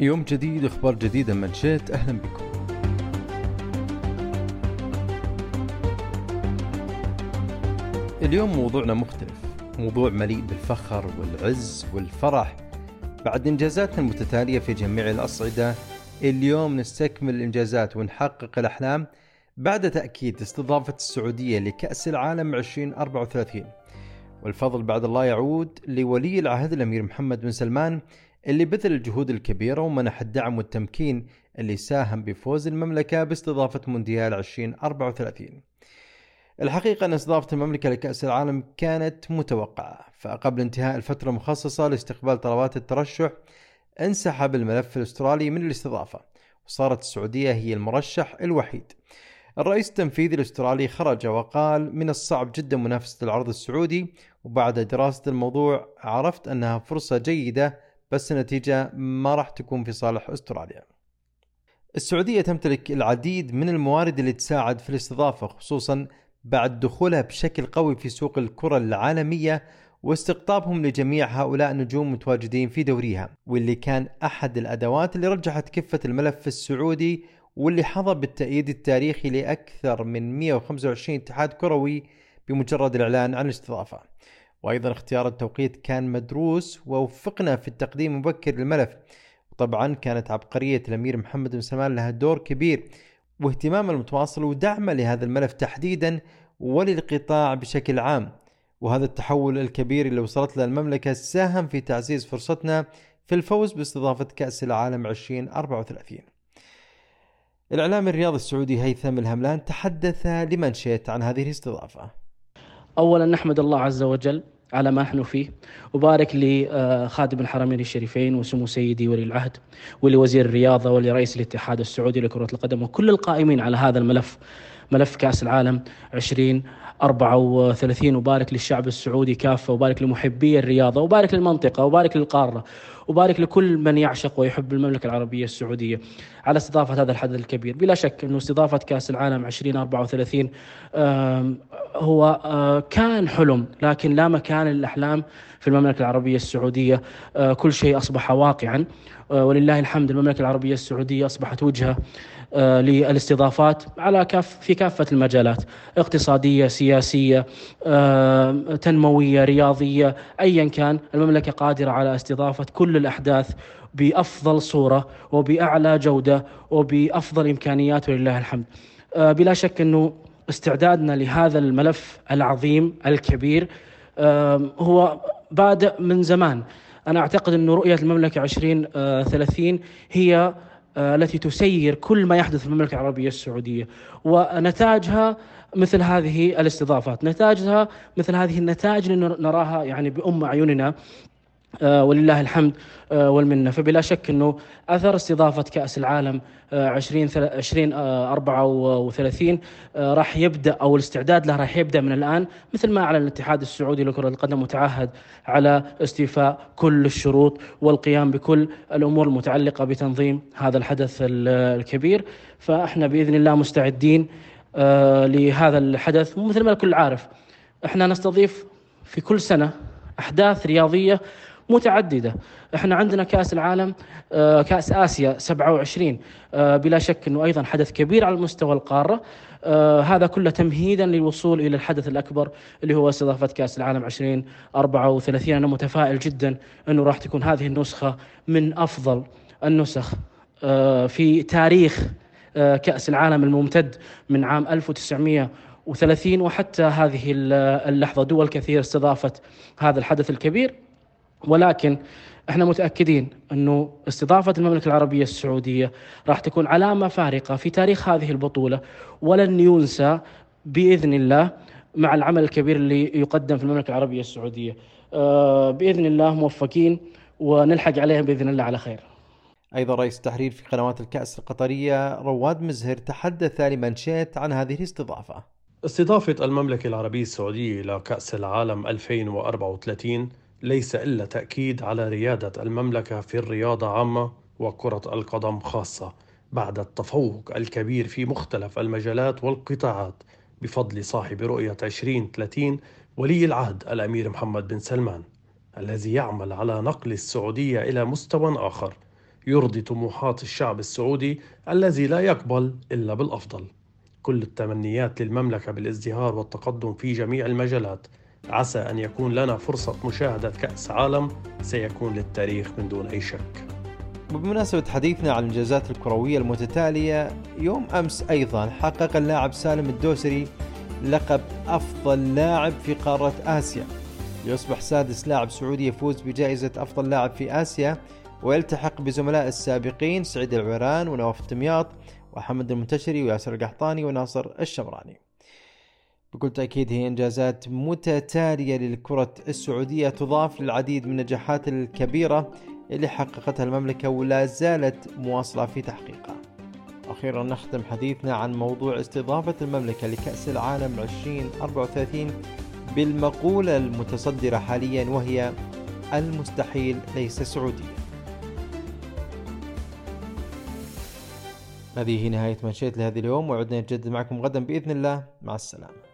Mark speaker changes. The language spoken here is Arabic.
Speaker 1: يوم جديد أخبار جديدة من شئت أهلا بكم. اليوم موضوعنا مختلف. موضوع مليء بالفخر والعز والفرح. بعد إنجازاتنا المتتالية في جميع الأصعدة اليوم نستكمل الانجازات ونحقق الأحلام بعد تأكيد استضافة السعودية لكأس العالم 2034 والفضل بعد الله يعود لولي العهد الأمير محمد بن سلمان اللي بذل الجهود الكبيرة ومنح الدعم والتمكين اللي ساهم بفوز المملكة باستضافة مونديال 2034 الحقيقة أن استضافة المملكة لكأس العالم كانت متوقعة فقبل انتهاء الفترة المخصصة لاستقبال طلبات الترشح انسحب الملف الأسترالي من الاستضافة وصارت السعودية هي المرشح الوحيد. الرئيس التنفيذي الأسترالي خرج وقال من الصعب جدا منافسة العرض السعودي وبعد دراسة الموضوع عرفت أنها فرصة جيدة بس النتيجة ما راح تكون في صالح أستراليا. السعودية تمتلك العديد من الموارد اللي تساعد في الاستضافة خصوصا بعد دخولها بشكل قوي في سوق الكرة العالمية واستقطابهم لجميع هؤلاء النجوم متواجدين في دوريها واللي كان أحد الأدوات اللي رجحت كفة الملف السعودي واللي حظى بالتأييد التاريخي لأكثر من 125 اتحاد كروي بمجرد الإعلان عن الاستضافة وأيضا اختيار التوقيت كان مدروس ووفقنا في التقديم مبكر للملف. وطبعا كانت عبقرية الأمير محمد بن سلمان لها دور كبير واهتمام المتواصل ودعمه لهذا الملف تحديدا وللقطاع بشكل عام. وهذا التحول الكبير اللي وصلت له المملكة ساهم في تعزيز فرصتنا في الفوز باستضافة كأس العالم 2034 الإعلام الرياضي السعودي هيثم الهملان تحدث لمن شئت عن هذه الاستضافة.
Speaker 2: اولا نحمد الله عز وجل على ما نحن فيه. وبارك لخادم الحرمين الشريفين وسمو سيدي ولي العهد ولوزير الرياضة ولرئيس الاتحاد السعودي لكرة القدم وكل القائمين على هذا الملف. ملف كأس العالم 2034 وبارك للشعب السعودي كافة وبارك لمحبي الرياضة وبارك للمنطقة وبارك للقارة وبارك لكل من يعشق ويحب المملكة العربية السعودية. على استضافة هذا الحدث الكبير بلا شك أنه استضافة كأس العالم 2034 هو آه، كان حلم لكن لا مكان للأحلام في المملكة العربية السعودية. آه، كل شيء أصبح واقعا. ولله الحمد المملكة العربية السعودية أصبحت وجهة آه، للاستضافات على كاف في كافة المجالات اقتصادية سياسية آه، تنموية رياضية أيا كان المملكة قادرة على استضافة كل الأحداث بأفضل صورة وبأعلى جودة وبأفضل إمكانيات ولله الحمد. بلا شك أنه استعدادنا لهذا الملف العظيم الكبير هو بادئ من زمان. أنا أعتقد أن رؤية المملكة 2030 هي آه، التي تسير كل ما يحدث في المملكة العربية السعودية. ونتاجها مثل هذه الاستضافات نتاجها مثل هذه النتائج اللي نراها يعني بأم عيوننا. آه ولله الحمد آه والمنة. فبلا شك أنه أثر استضافة كأس العالم آه 20 2034 آه راح يبدأ أو الاستعداد له راح يبدأ من الآن مثل ما أعلن الاتحاد السعودي لكرة القدم متعهد على استيفاء كل الشروط والقيام بكل الأمور المتعلقة بتنظيم هذا الحدث الكبير. فإحنا بإذن الله مستعدين آه لهذا الحدث. مثل ما الكل عارف إحنا نستضيف في كل سنة أحداث رياضية متعددة. إحنا عندنا كأس العالم آه، كأس آسيا 27 آه، بلا شك أنه أيضا حدث كبير على مستوى القارة. آه، هذا كله تمهيدا للوصول إلى الحدث الأكبر اللي هو استضافة كأس العالم 2034 أنا متفائل جدا أنه راح تكون هذه النسخة من أفضل النسخ في تاريخ كأس العالم الممتد من عام 1930 وحتى هذه اللحظة دول كثير استضافت هذا الحدث الكبير. ولكن إحنا متأكدين أنه استضافة المملكة العربية السعودية راح تكون علامة فارقة في تاريخ هذه البطولة ولن ينسى بإذن الله مع العمل الكبير اللي يقدم في المملكة العربية السعودية. آه، بإذن الله موفقين ونلحق عليهم بإذن الله على خير.
Speaker 1: أيضا رئيس التحرير في قنوات الكأس القطرية رواد مزهر تحدث لمن شئت عن هذه الاستضافة.
Speaker 3: استضافة المملكة العربية السعودية إلى كأس العالم 2034 ليس إلا تأكيد على ريادة المملكة في الرياضة عامة وكرة القدم خاصة بعد التفوق الكبير في مختلف المجالات والقطاعات بفضل صاحب رؤية 2030 ولي العهد الأمير محمد بن سلمان الذي يعمل على نقل السعودية إلى مستوى آخر يرضي طموحات الشعب السعودي الذي لا يقبل إلا بالأفضل. كل التمنيات للمملكة بالازدهار والتقدم في جميع المجالات عسى أن يكون لنا فرصة مشاهدة كأس عالم سيكون للتاريخ من دون أي شك.
Speaker 1: وبمناسبة حديثنا عن الإنجازات الكروية المتتالية يوم أمس أيضا حقق اللاعب سالم الدوسري لقب أفضل لاعب في قارة آسيا. ليصبح سادس لاعب سعودي يفوز بجائزة أفضل لاعب في آسيا ويلتحق بزملاء السابقين سعيد العويران ونواف التمياط وحمد المنتشري وياسر القحطاني وناصر الشمراني. بكل تأكيد هي إنجازات متتالية للكرة السعودية تضاف للعديد من النجاحات الكبيرة اللي حققتها المملكة ولا زالت مواصلة في تحقيقها. أخيرا نختم حديثنا عن موضوع استضافة المملكة لكأس العالم 2034 بالمقولة المتصدرة حاليا وهي المستحيل ليس سعوديا. هذه هي نهاية منشيت لهذا اليوم وعدنا نجدد معكم غدا بإذن الله. مع السلامة.